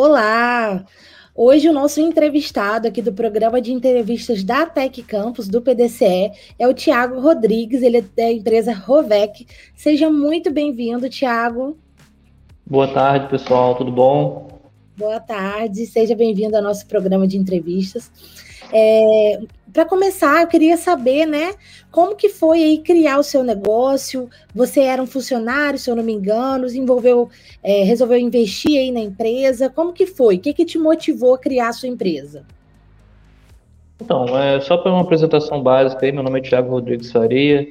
Olá! Hoje o nosso entrevistado aqui do programa de entrevistas da Tec Campus, do PDCE, é o Tiago Rodrigues, ele é da empresa Rovec. Seja muito bem-vindo, Tiago. Boa tarde, pessoal, tudo bom? Boa tarde, seja bem-vindo ao nosso programa de entrevistas. É, Para começar, eu queria saber, né, como que foi aí criar o seu negócio? Você era um funcionário, se eu não me engano, envolveu, é, resolveu investir aí na empresa? Como que foi? O que, que te motivou a criar a sua empresa? Então, é, só para uma apresentação básica aí, meu nome é Thiago Rodrigues Faria,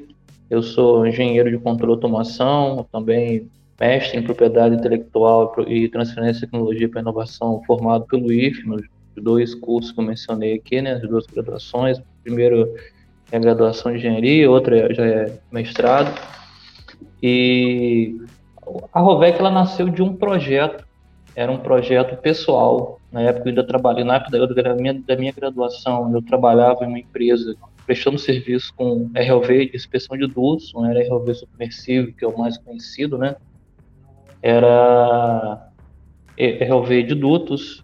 eu sou engenheiro de controle automação, também mestre em propriedade intelectual e transferência de tecnologia para inovação, formado pelo nos dois cursos que eu mencionei aqui, né, as duas graduações. Primeiro é a graduação de engenharia, outra já é mestrado. E a Rovec ela nasceu de um projeto, era um projeto pessoal. Na época eu ainda trabalhei, na época da minha, da minha graduação, eu trabalhava em uma empresa prestando serviço com RLV de inspeção de dutos, era RLV submersível, que é o mais conhecido, né? Era RLV de dutos,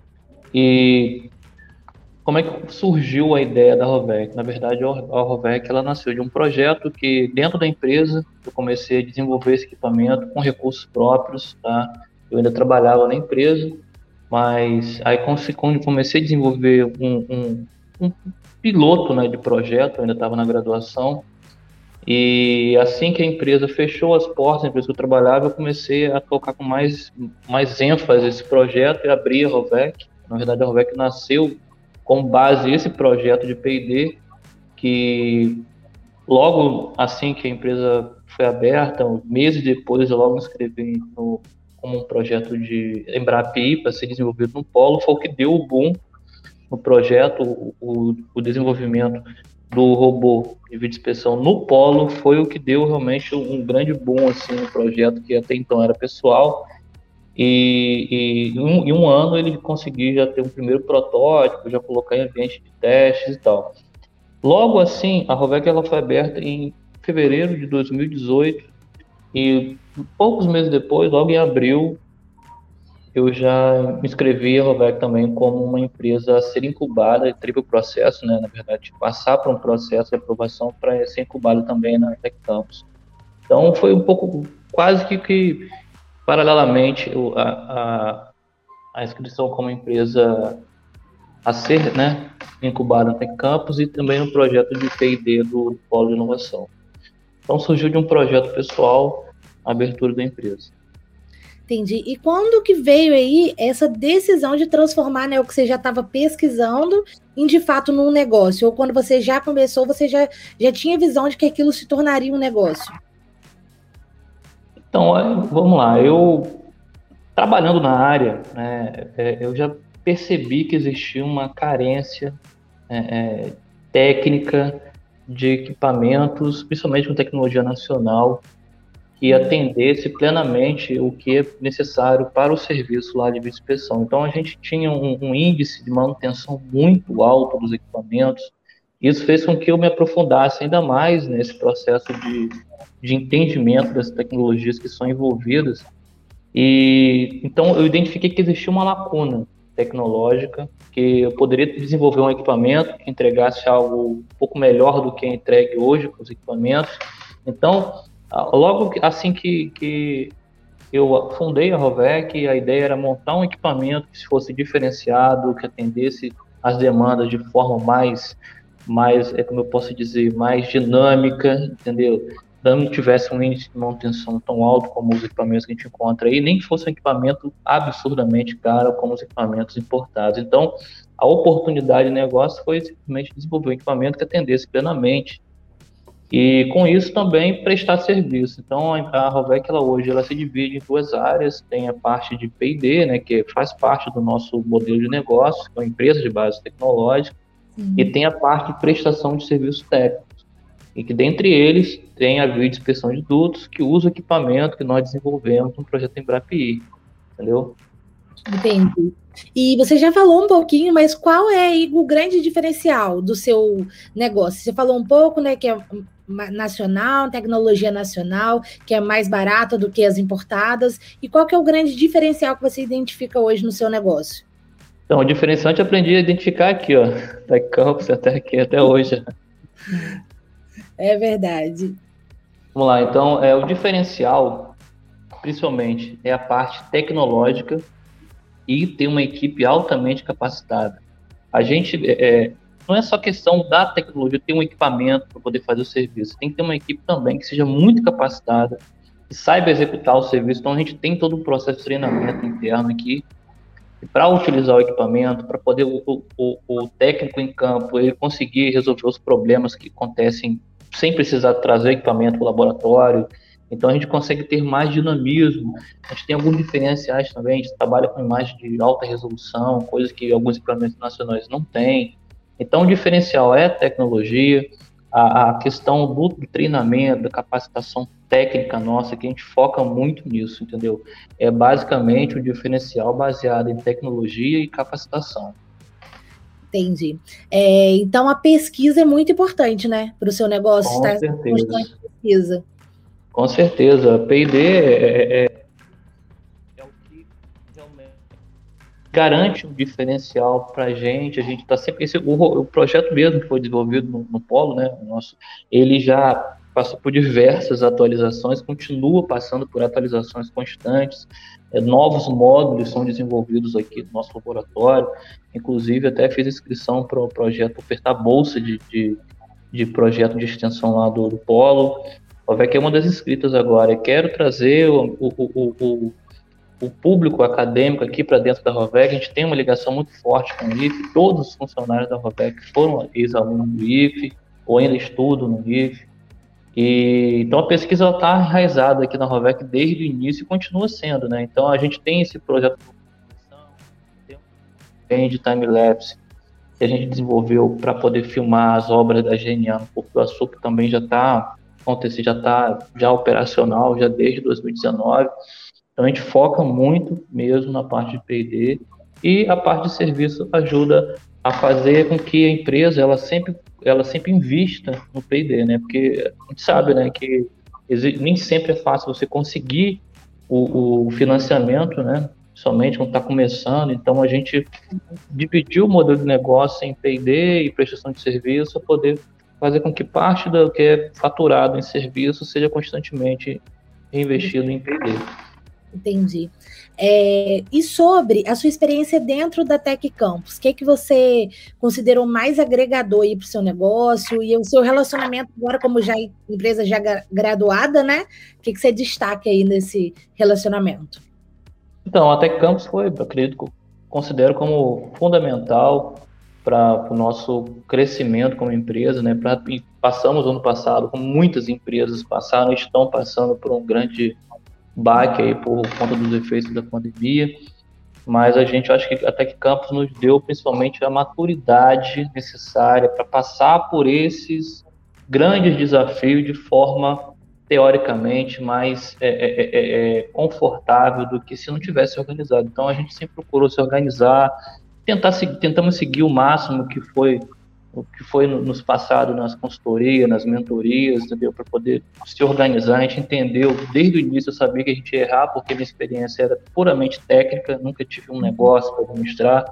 e como é que surgiu a ideia da Rovec? Na verdade, a Rovec ela nasceu de um projeto que dentro da empresa eu comecei a desenvolver esse equipamento com recursos próprios, tá? Eu ainda trabalhava na empresa, mas aí quando comecei a desenvolver um, um, um piloto né, de projeto, eu ainda estava na graduação, e assim que a empresa fechou as portas, a empresa que eu trabalhava, eu comecei a tocar com mais, mais ênfase esse projeto e abri a Rovec. Na verdade, a Rovec nasceu com base esse projeto de P&D, que logo assim que a empresa foi aberta, meses depois eu logo me no, como um projeto de Embrapi para ser desenvolvido no Polo, foi o que deu o boom no projeto, o, o desenvolvimento do robô de vídeo inspeção no Polo foi o que deu realmente um grande boom assim no projeto que até então era pessoal e, e um, em um ano ele conseguiu já ter um primeiro protótipo, já colocar em ambiente de testes e tal. Logo assim, a Rovec ela foi aberta em fevereiro de 2018 e poucos meses depois, logo em abril, eu já me inscrevi a Rovec também como uma empresa a ser incubada, triplo processo, né, na verdade, passar por um processo de aprovação para ser incubada também na Tech Campus. Então foi um pouco, quase que, que Paralelamente, a, a, a inscrição como empresa a ser né, incubada na Tech Campus e também no projeto de P&D do Polo de Inovação. Então surgiu de um projeto pessoal a abertura da empresa. Entendi. E quando que veio aí essa decisão de transformar né, o que você já estava pesquisando em de fato num negócio? Ou quando você já começou, você já, já tinha visão de que aquilo se tornaria um negócio? Então, é, vamos lá. Eu, trabalhando na área, né, é, eu já percebi que existia uma carência é, é, técnica de equipamentos, principalmente com tecnologia nacional, que atendesse plenamente o que é necessário para o serviço lá de inspeção. Então, a gente tinha um, um índice de manutenção muito alto dos equipamentos, isso fez com que eu me aprofundasse ainda mais nesse processo de, de entendimento das tecnologias que são envolvidas. E então eu identifiquei que existia uma lacuna tecnológica, que eu poderia desenvolver um equipamento que entregasse algo um pouco melhor do que é entregue hoje com os equipamentos. Então, logo assim que, que eu fundei a Rovec, a ideia era montar um equipamento que fosse diferenciado, que atendesse as demandas de forma mais mais, é como eu posso dizer, mais dinâmica, entendeu? Não tivesse um índice de manutenção tão alto como os equipamentos que a gente encontra aí, nem fosse um equipamento absurdamente caro como os equipamentos importados. Então, a oportunidade de negócio foi simplesmente desenvolver um equipamento que atendesse plenamente e com isso também prestar serviço. Então a Rovec ela hoje ela se divide em duas áreas, tem a parte de P&D, né, que faz parte do nosso modelo de negócio, que é uma empresa de base tecnológica. E tem a parte de prestação de serviços técnicos. E que dentre eles tem a via de inspeção de dutos, que usa o equipamento que nós desenvolvemos no projeto Embrapi. Entendeu? Entendi. E você já falou um pouquinho, mas qual é o grande diferencial do seu negócio? Você falou um pouco, né, que é nacional, tecnologia nacional, que é mais barata do que as importadas. E qual que é o grande diferencial que você identifica hoje no seu negócio? Então, o diferencial eu aprendi a identificar aqui, ó, da campus até aqui, até hoje. É verdade. Vamos lá, então, é, o diferencial, principalmente, é a parte tecnológica e ter uma equipe altamente capacitada. A gente, é, é não é só questão da tecnologia, ter um equipamento para poder fazer o serviço, tem que ter uma equipe também que seja muito capacitada, que saiba executar o serviço. Então, a gente tem todo um processo de treinamento interno aqui, para utilizar o equipamento, para poder o, o, o, técnico em campo ele conseguir resolver os problemas que acontecem sem precisar trazer equipamento para o laboratório. Então a gente consegue ter mais dinamismo. A gente tem alguns diferenciais também. A gente trabalha com imagens de alta resolução, coisas que alguns equipamentos nacionais não têm. Então o diferencial é a tecnologia, a, a questão do treinamento, da capacitação técnica nossa, que a gente foca muito nisso, entendeu? É basicamente um diferencial baseado em tecnologia e capacitação. Entendi. É, então a pesquisa é muito importante, né, para o seu negócio Com estar certeza. constante pesquisa. Com certeza. P&D é, é, é garante um diferencial para a gente. A gente está sempre. Esse, o, o, projeto mesmo que foi desenvolvido no, no Polo, né? Nosso, ele já passou por diversas atualizações, continua passando por atualizações constantes. É, novos módulos são desenvolvidos aqui no nosso laboratório. Inclusive, até fiz inscrição para o projeto ofertar bolsa de, de, de, projeto de extensão lá do, do Polo. O VEC é uma das inscritas agora. quero trazer o, o, o, o público acadêmico aqui para dentro da Rovec, a gente tem uma ligação muito forte com o IFE, todos os funcionários da Rovec foram ex-alunos do IFE, ou ainda estudam no IFE, e, então a pesquisa está enraizada aqui na Rovec desde o início e continua sendo, né? Então a gente tem esse projeto de time-lapse que a gente desenvolveu para poder filmar as obras da GNA no Porto do Açúcar, também já está acontecendo, já está já operacional já desde 2019. Então a gente foca muito mesmo na parte de P&D e a parte de serviço ajuda a fazer com que a empresa ela sempre ela sempre invista no P&D, né? Porque a gente sabe, né, que nem sempre é fácil você conseguir o, o financiamento, né? Somente quando está começando. Então a gente dividiu o modelo de negócio em P&D e prestação de serviço para poder fazer com que parte do que é faturado em serviço seja constantemente investido em P&D. Entendi. É, e sobre a sua experiência dentro da Tech Campus, o que, é que você considerou mais agregador para o seu negócio e o seu relacionamento agora como já empresa já graduada, né? O que, que você destaca aí nesse relacionamento? Então, a Tech Campus foi, acredito, considero como fundamental para o nosso crescimento como empresa, né? Pra, passamos ano passado, como muitas empresas passaram, estão passando por um grande baque aí por conta dos efeitos da pandemia, mas a gente acha que a Tech Campus nos deu principalmente a maturidade necessária para passar por esses grandes desafios de forma teoricamente mais é é, é, é, é, confortável do que se não tivesse organizado. Então a gente sempre procurou se organizar, tentar tentamos seguir o máximo que foi o que foi nos passado nas consultorias, nas mentorias, entendeu? Para poder se organizar, a gente entendeu desde o início, eu sabia que a gente ia errar, porque minha experiência era puramente técnica, nunca tive um negócio para administrar.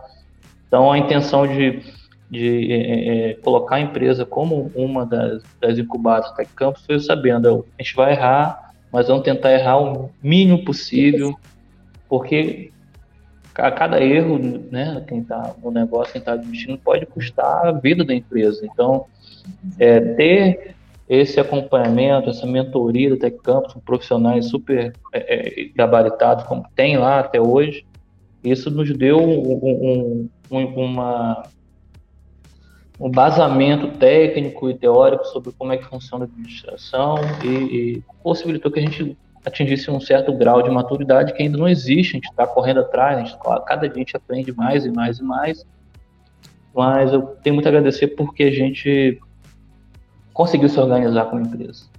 Então, a intenção de, de é, é, colocar a empresa como uma das, das incubadas Tech Campus foi sabendo, a gente vai errar, mas vamos tentar errar o mínimo possível, porque cada erro, né, quem está no negócio, quem está investindo, pode custar a vida da empresa. Então, é, ter esse acompanhamento, essa mentoria do Tech com profissionais super é, é, gabaritados, como tem lá até hoje, isso nos deu um, um, uma, um basamento técnico e teórico sobre como é que funciona a administração e, e possibilitou que a gente atingisse um certo grau de maturidade que ainda não existe, a gente está correndo atrás, a gente, cada dia a gente aprende mais e mais e mais, mas eu tenho muito a agradecer porque a gente conseguiu se organizar como empresa.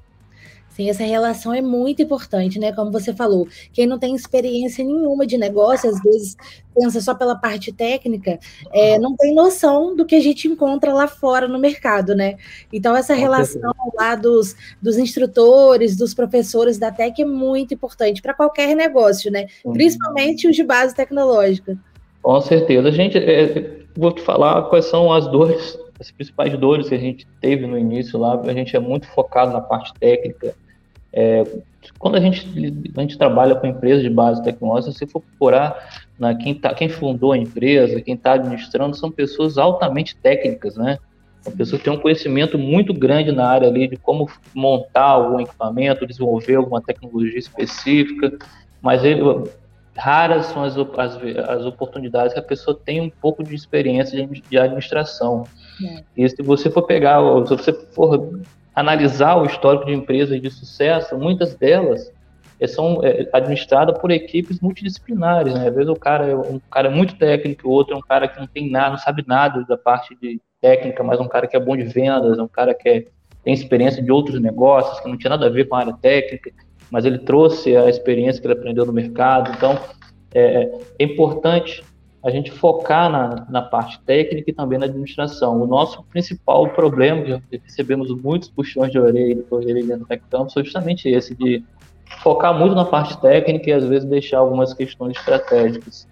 Sim, essa relação é muito importante, né? Como você falou, quem não tem experiência nenhuma de negócio, às vezes pensa só pela parte técnica, é, não tem noção do que a gente encontra lá fora no mercado, né? Então, essa relação lá dos, dos instrutores, dos professores da TEC é muito importante para qualquer negócio, né? Principalmente os de base tecnológica. Com certeza. Gente, é, vou te falar quais são as dores as principais dores que a gente teve no início lá, a gente é muito focado na parte técnica. É, quando a gente, a gente trabalha com empresas de base tecnológica, se você for procurar na, quem, tá, quem fundou a empresa, quem está administrando, são pessoas altamente técnicas, né? São pessoas que têm um conhecimento muito grande na área ali de como montar algum equipamento, desenvolver alguma tecnologia específica, mas ele, raras são as, as, as, oportunidades que a pessoa tem um pouco de experiência de, de administração. É. E se você for pegar, se você for analisar o histórico de empresas de sucesso, muitas delas eh, são é, administradas por equipes multidisciplinares. Né? Às vezes o cara é um cara muito técnico, o outro é um cara que não tem nada, não sabe nada da parte de técnica, mas um cara que é bom de vendas, é um cara que é, tem experiência de outros negócios, que não tinha nada a ver com a área técnica mas ele trouxe a experiência que ele aprendeu no mercado. Então, é, é importante a gente focar na, na parte técnica e também na administração. O nosso principal problema, já recebemos muitos puxões de orelha, orelha no TechCamp, foi justamente esse, de focar muito na parte técnica e às vezes deixar algumas questões estratégicas.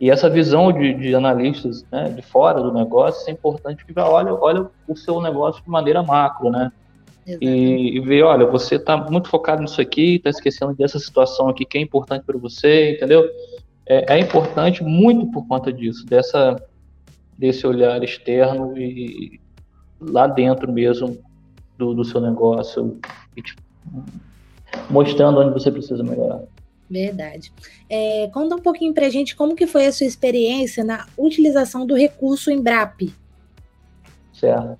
E essa visão de, de analistas né, de fora do negócio é importante, porque olha, olha o seu negócio de maneira macro, né? E, e, ver, olha, você está muito focado nisso aqui, está esquecendo dessa situação aqui que é importante para você, entendeu? É, é, importante muito por conta disso, dessa desse olhar externo e lá dentro mesmo do, do seu negócio, e, tipo, mostrando onde você precisa melhorar. Verdade. É, conta um pouquinho para a gente como que foi a sua experiência na utilização do recurso Embrap. Certo.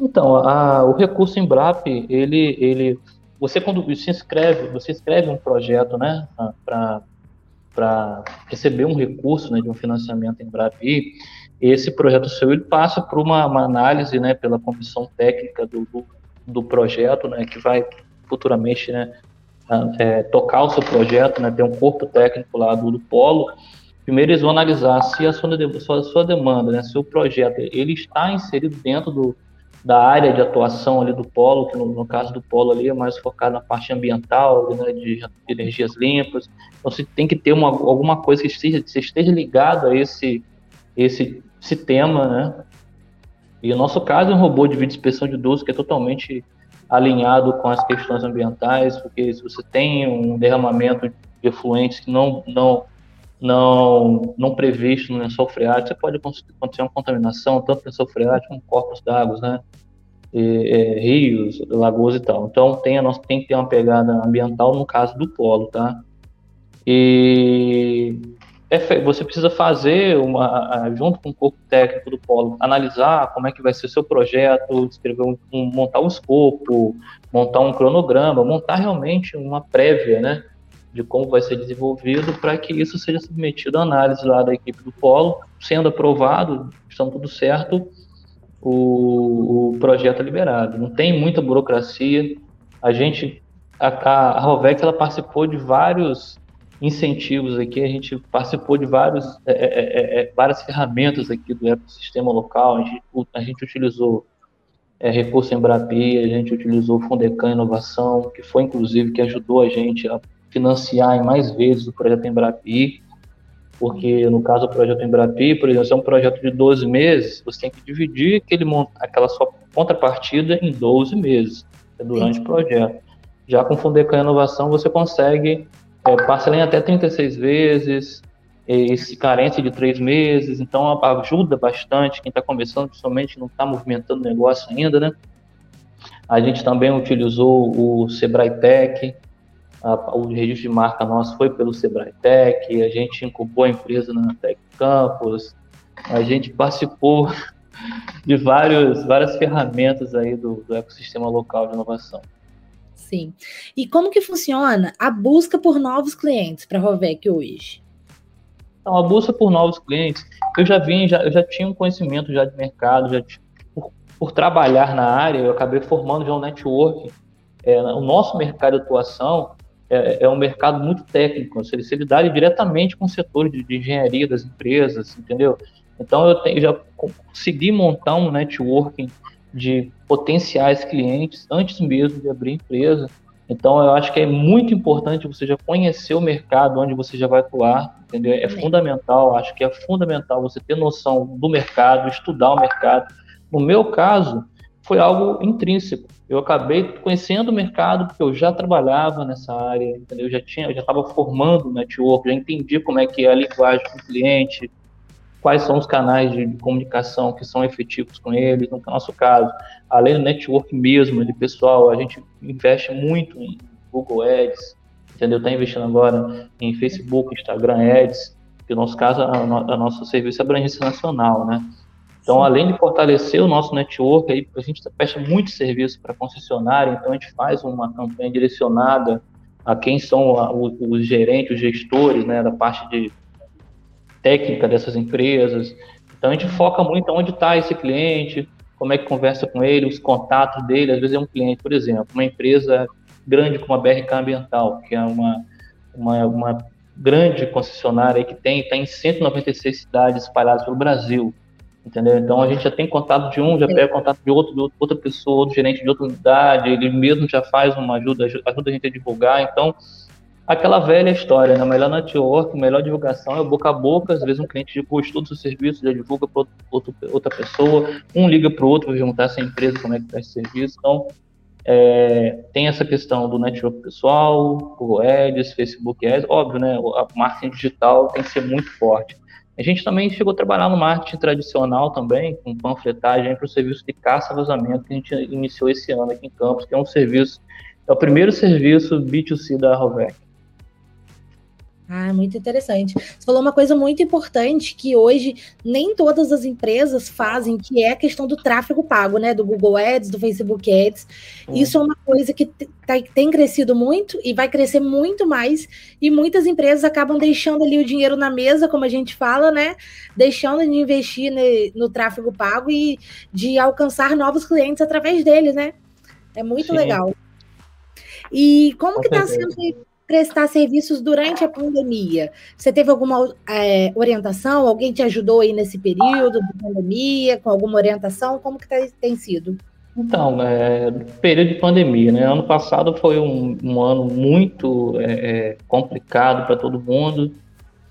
Então, a, o recurso Embrap, ele, ele, você quando se inscreve, você escreve um projeto, né, para receber um recurso, né, de um financiamento Embrap, esse projeto seu ele passa por uma, uma análise, né, pela comissão técnica do, do, do projeto, né, que vai futuramente, né, é, tocar o seu projeto, né, ter um corpo técnico lá do, do polo, primeiro eles vão analisar se a sua, sua, demanda, né, seu projeto, ele está inserido dentro do, da área de atuação ali do polo, que no, no caso do polo ali é mais focado na parte ambiental, né, de, de, energias limpas. Então você tem que ter uma, alguma coisa que esteja, que esteja ligado a esse, esse, esse tema, né? E o nosso caso é um robô de vídeo inspeção de doce que é totalmente alinhado com as questões ambientais, porque se você tem um derramamento de efluentes que não, não não, não previsto no lençol freático, você pode acontecer uma contaminação, tanto no lençol freático como corpos d'água, né? E, é, rios, lagoas e tal. Então tem, a nossa, tem que ter uma pegada ambiental no caso do polo, tá? E é, você precisa fazer uma, junto com o corpo técnico do polo, analisar como é que vai ser o seu projeto, escrever um, um, montar um escopo, montar um cronograma, montar realmente uma prévia, né? De como vai ser desenvolvido para que isso seja submetido à análise lá da equipe do Polo, sendo aprovado, estão tudo certo, o, o projeto é liberado. Não tem muita burocracia. A gente, a, a Rovec, ela participou de vários incentivos aqui, a gente participou de vários, é, é, é, é várias ferramentas aqui do ecossistema local, a gente, a gente utilizou é, recurso Embrapi, a gente utilizou Fundecam Inovação, que foi inclusive que ajudou a gente a financiar em mais vezes o projeto Embrapi, porque no caso do projeto Embrapi, por exemplo, se é um projeto de 12 meses, você tem que dividir aquele, aquela sua contrapartida em 12 meses é durante Sim. o projeto. Já com o Fundecam Inovação, você consegue é, parcelar em até 36 vezes, esse carência de três meses, então ajuda bastante quem está começando, principalmente não está movimentando o negócio ainda, né? A gente também utilizou o Sebrae Tech, a, o registro de marca nosso foi pelo Sebrae Tech, a gente incubou a empresa na Tech Campus, a gente participou de vários, várias ferramentas aí do, do ecossistema local de inovação. Sim. E como que funciona a busca por novos clientes para a Rovec hoje? Então, a busca por novos clientes, eu já vim, já, eu já tinha um conhecimento já de mercado, já por, por trabalhar na área, eu acabei formando já um network é, o nosso mercado de atuação é, é, um mercado muito técnico, se ele, se ele dá diretamente com o setor de, de, engenharia das empresas, entendeu? Então eu tenho, já consegui montar um networking de potenciais clientes antes mesmo de abrir empresa. Então eu acho que é muito importante você já conhecer o mercado onde você já vai atuar, entendeu? É fundamental, acho que é fundamental você ter noção do mercado, estudar o mercado. No meu caso, foi algo intrínseco. Eu acabei conhecendo o mercado porque eu já trabalhava nessa área, entendeu? Eu já tinha, já estava formando network, já entendi como é que é a linguagem do cliente, quais são os canais de comunicação que são efetivos com eles. No nosso caso, além do network mesmo, de pessoal, a gente investe muito em Google Ads, entendeu? Está investindo agora em Facebook, Instagram Ads, que no nosso caso, a, a nosso serviço é abrangência nacional, né? Então, além de fortalecer o nosso network, aí, a gente presta muito serviço para concessionária, então a gente faz uma campanha direcionada a quem são os, gerentes, os gestores, né, da parte de técnica dessas empresas. Então, a gente foca muito onde está esse cliente, como é que conversa com ele, os contatos dele. Às vezes é um cliente, por exemplo, uma empresa grande como a BRK Ambiental, que é uma, uma, uma grande concessionária que tem, está em 196 cidades espalhadas pelo Brasil entendeu? Então a gente já tem contato de um, já pega contato de outro, de outra pessoa, outro gerente de outra unidade, ele mesmo já faz uma ajuda, ajuda a gente a divulgar. Então, aquela velha história, né? Melhor network, melhor divulgação é boca a boca. Às vezes um cliente divulga estuda o seu serviço, já divulga para outra pessoa, um liga para o outro para perguntar se a empresa como é que está esse serviço. Então, é, tem essa questão do network pessoal, Google Ads, Facebook Ads, óbvio, né? A marketing digital tem que ser muito forte. A gente também chegou a trabalhar no marketing tradicional também, com panfletagem para o serviço de caça-vazamento que a gente iniciou esse ano aqui em Campos, que é um serviço, é o primeiro serviço B2C da Rovec. Ah, muito interessante. Você falou uma coisa muito importante que hoje nem todas as empresas fazem, que é a questão do tráfego pago, né? Do Google Ads, do Facebook Ads. Isso é uma coisa que tá, tem crescido muito e vai crescer muito mais. E muitas empresas acabam deixando ali o dinheiro na mesa, como a gente fala, né? Deixando de investir no tráfego pago e de alcançar novos clientes através dele, né? É muito Sim. legal. E como Com que está sendo prestar serviços durante a pandemia? Você teve alguma é, orientação? Alguém te ajudou aí nesse período de pandemia, com alguma orientação? Como que tá, tem sido? Então, é, período de pandemia, né? Ano passado foi um, um ano muito é, é complicado para todo mundo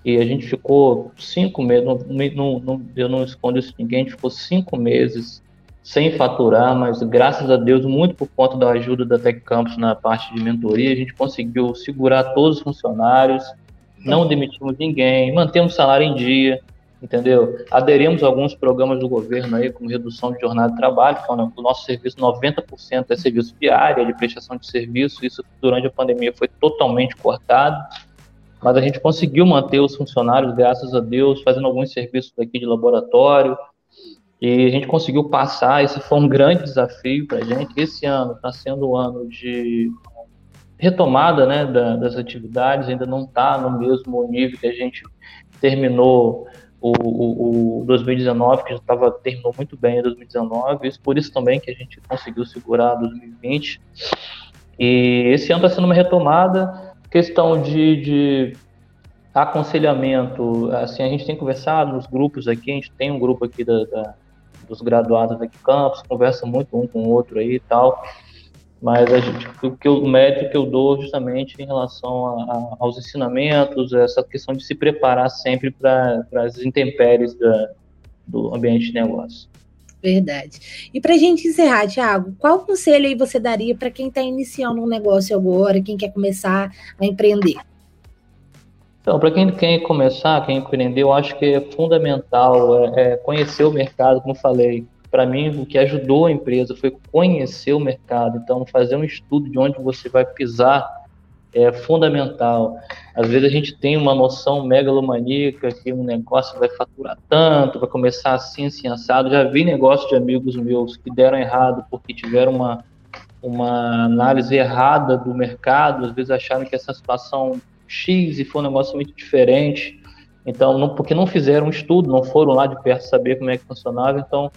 e a gente ficou cinco meses, não, não, não, eu não escondo isso ninguém, a gente ficou cinco meses sem faturar, mas graças a Deus, muito por conta da ajuda da Tech Campus na parte de mentoria, a gente conseguiu segurar todos os funcionários, não demitimos ninguém, mantemos o salário em dia, entendeu? Aderimos a alguns programas do governo aí, como redução de jornada de trabalho, que é o nosso serviço, 90% é serviço de área, de prestação de serviço, isso durante a pandemia foi totalmente cortado, mas a gente conseguiu manter os funcionários, graças a Deus, fazendo alguns serviços aqui de laboratório, e a gente conseguiu passar, esse foi um grande desafio para a gente. Esse ano está sendo um ano de retomada né, da, das atividades, ainda não está no mesmo nível que a gente terminou o, o, o 2019, que já tava, terminou muito bem em 2019, isso por isso também que a gente conseguiu segurar 2020. E esse ano está sendo uma retomada, questão de, de aconselhamento, assim, a gente tem conversado nos grupos aqui, a gente tem um grupo aqui da, da dos graduados aqui campus, conversa muito um com o outro aí e tal, mas a gente, o, que o mérito que eu dou justamente em relação a, a, aos ensinamentos, essa questão de se preparar sempre para as intempéries da, do ambiente de negócio. Verdade. E para a gente encerrar, Thiago, qual conselho aí você daria para quem está iniciando um negócio agora, quem quer começar a empreender? Então, para quem quer começar, quem empreender, eu acho que é fundamental é, é conhecer o mercado, como falei. Para mim, o que ajudou a empresa foi conhecer o mercado. Então, fazer um estudo de onde você vai pisar é fundamental. Às vezes a gente tem uma noção megalomaníaca que um negócio vai faturar tanto, vai começar assim, assim, assado. Já vi negócios de amigos meus que deram errado porque tiveram uma, uma análise errada do mercado, às vezes acharam que essa situação X e foi um negócio muito diferente. Então, não, porque não fizeram um estudo, não foram lá de perto saber como é que funcionava. Então,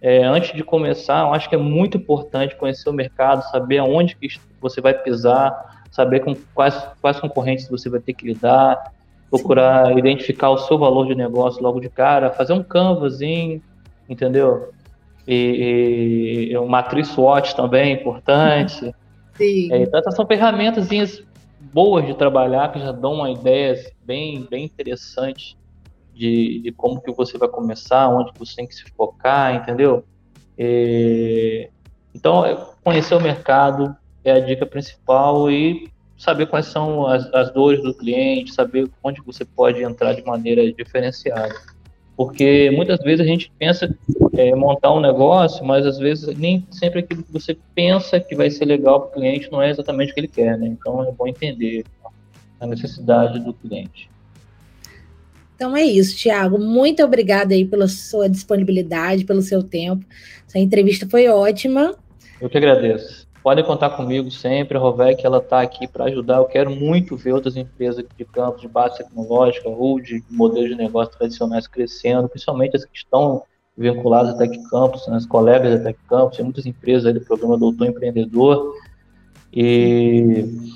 é, antes de começar, eu acho que é muito importante conhecer o mercado, saber aonde que você vai pisar, saber com quais, quais concorrentes você vai ter que lidar, procurar Sim. identificar o seu valor de negócio logo de cara, fazer um canvasinho, entendeu? E, e uma matriz SWOT também é importante. Sim. É, então, essas são ferramentas boas de trabalhar que já dão uma ideia bem, bem interessante de, de como que você vai começar, onde você tem que se focar, entendeu? E, então, é, conhecer o mercado é a dica principal e saber quais são as, as dores do cliente, saber onde você pode entrar de maneira diferenciada. Porque muitas vezes a gente pensa é, montar um negócio, mas às vezes nem sempre aquilo que você pensa que vai ser legal para o cliente não é exatamente o que ele quer, né? Então é bom entender a necessidade do cliente. Então é isso, Tiago. Muito obrigada aí pela sua disponibilidade, pelo seu tempo. Essa entrevista foi ótima. Eu que agradeço. Podem contar comigo sempre, a Rovec, ela está aqui para ajudar. Eu quero muito ver outras empresas de campos de base tecnológica ou de modelos de negócio tradicionais crescendo, principalmente as que estão vinculadas à Tech Campus, né, as colegas da Tech Campus, tem muitas empresas do programa Doutor Empreendedor. E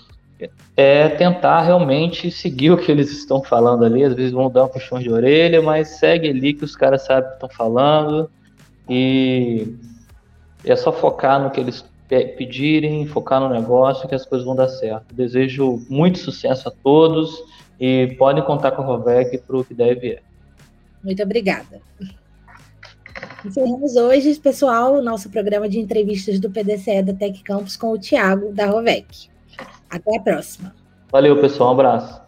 é tentar realmente seguir o que eles estão falando ali. Às vezes vão dar um puxão de orelha, mas segue ali que os caras sabem o que estão falando e é só focar no que eles pedirem, focar no negócio que as coisas vão dar certo. Desejo muito sucesso a todos e podem contar com a Rovec para o que deve é. Muito obrigada. Encerramos hoje, pessoal, o nosso programa de entrevistas do PDCE da Tec Campus com o Tiago da Rovec. Até a próxima. Valeu, pessoal. Um abraço.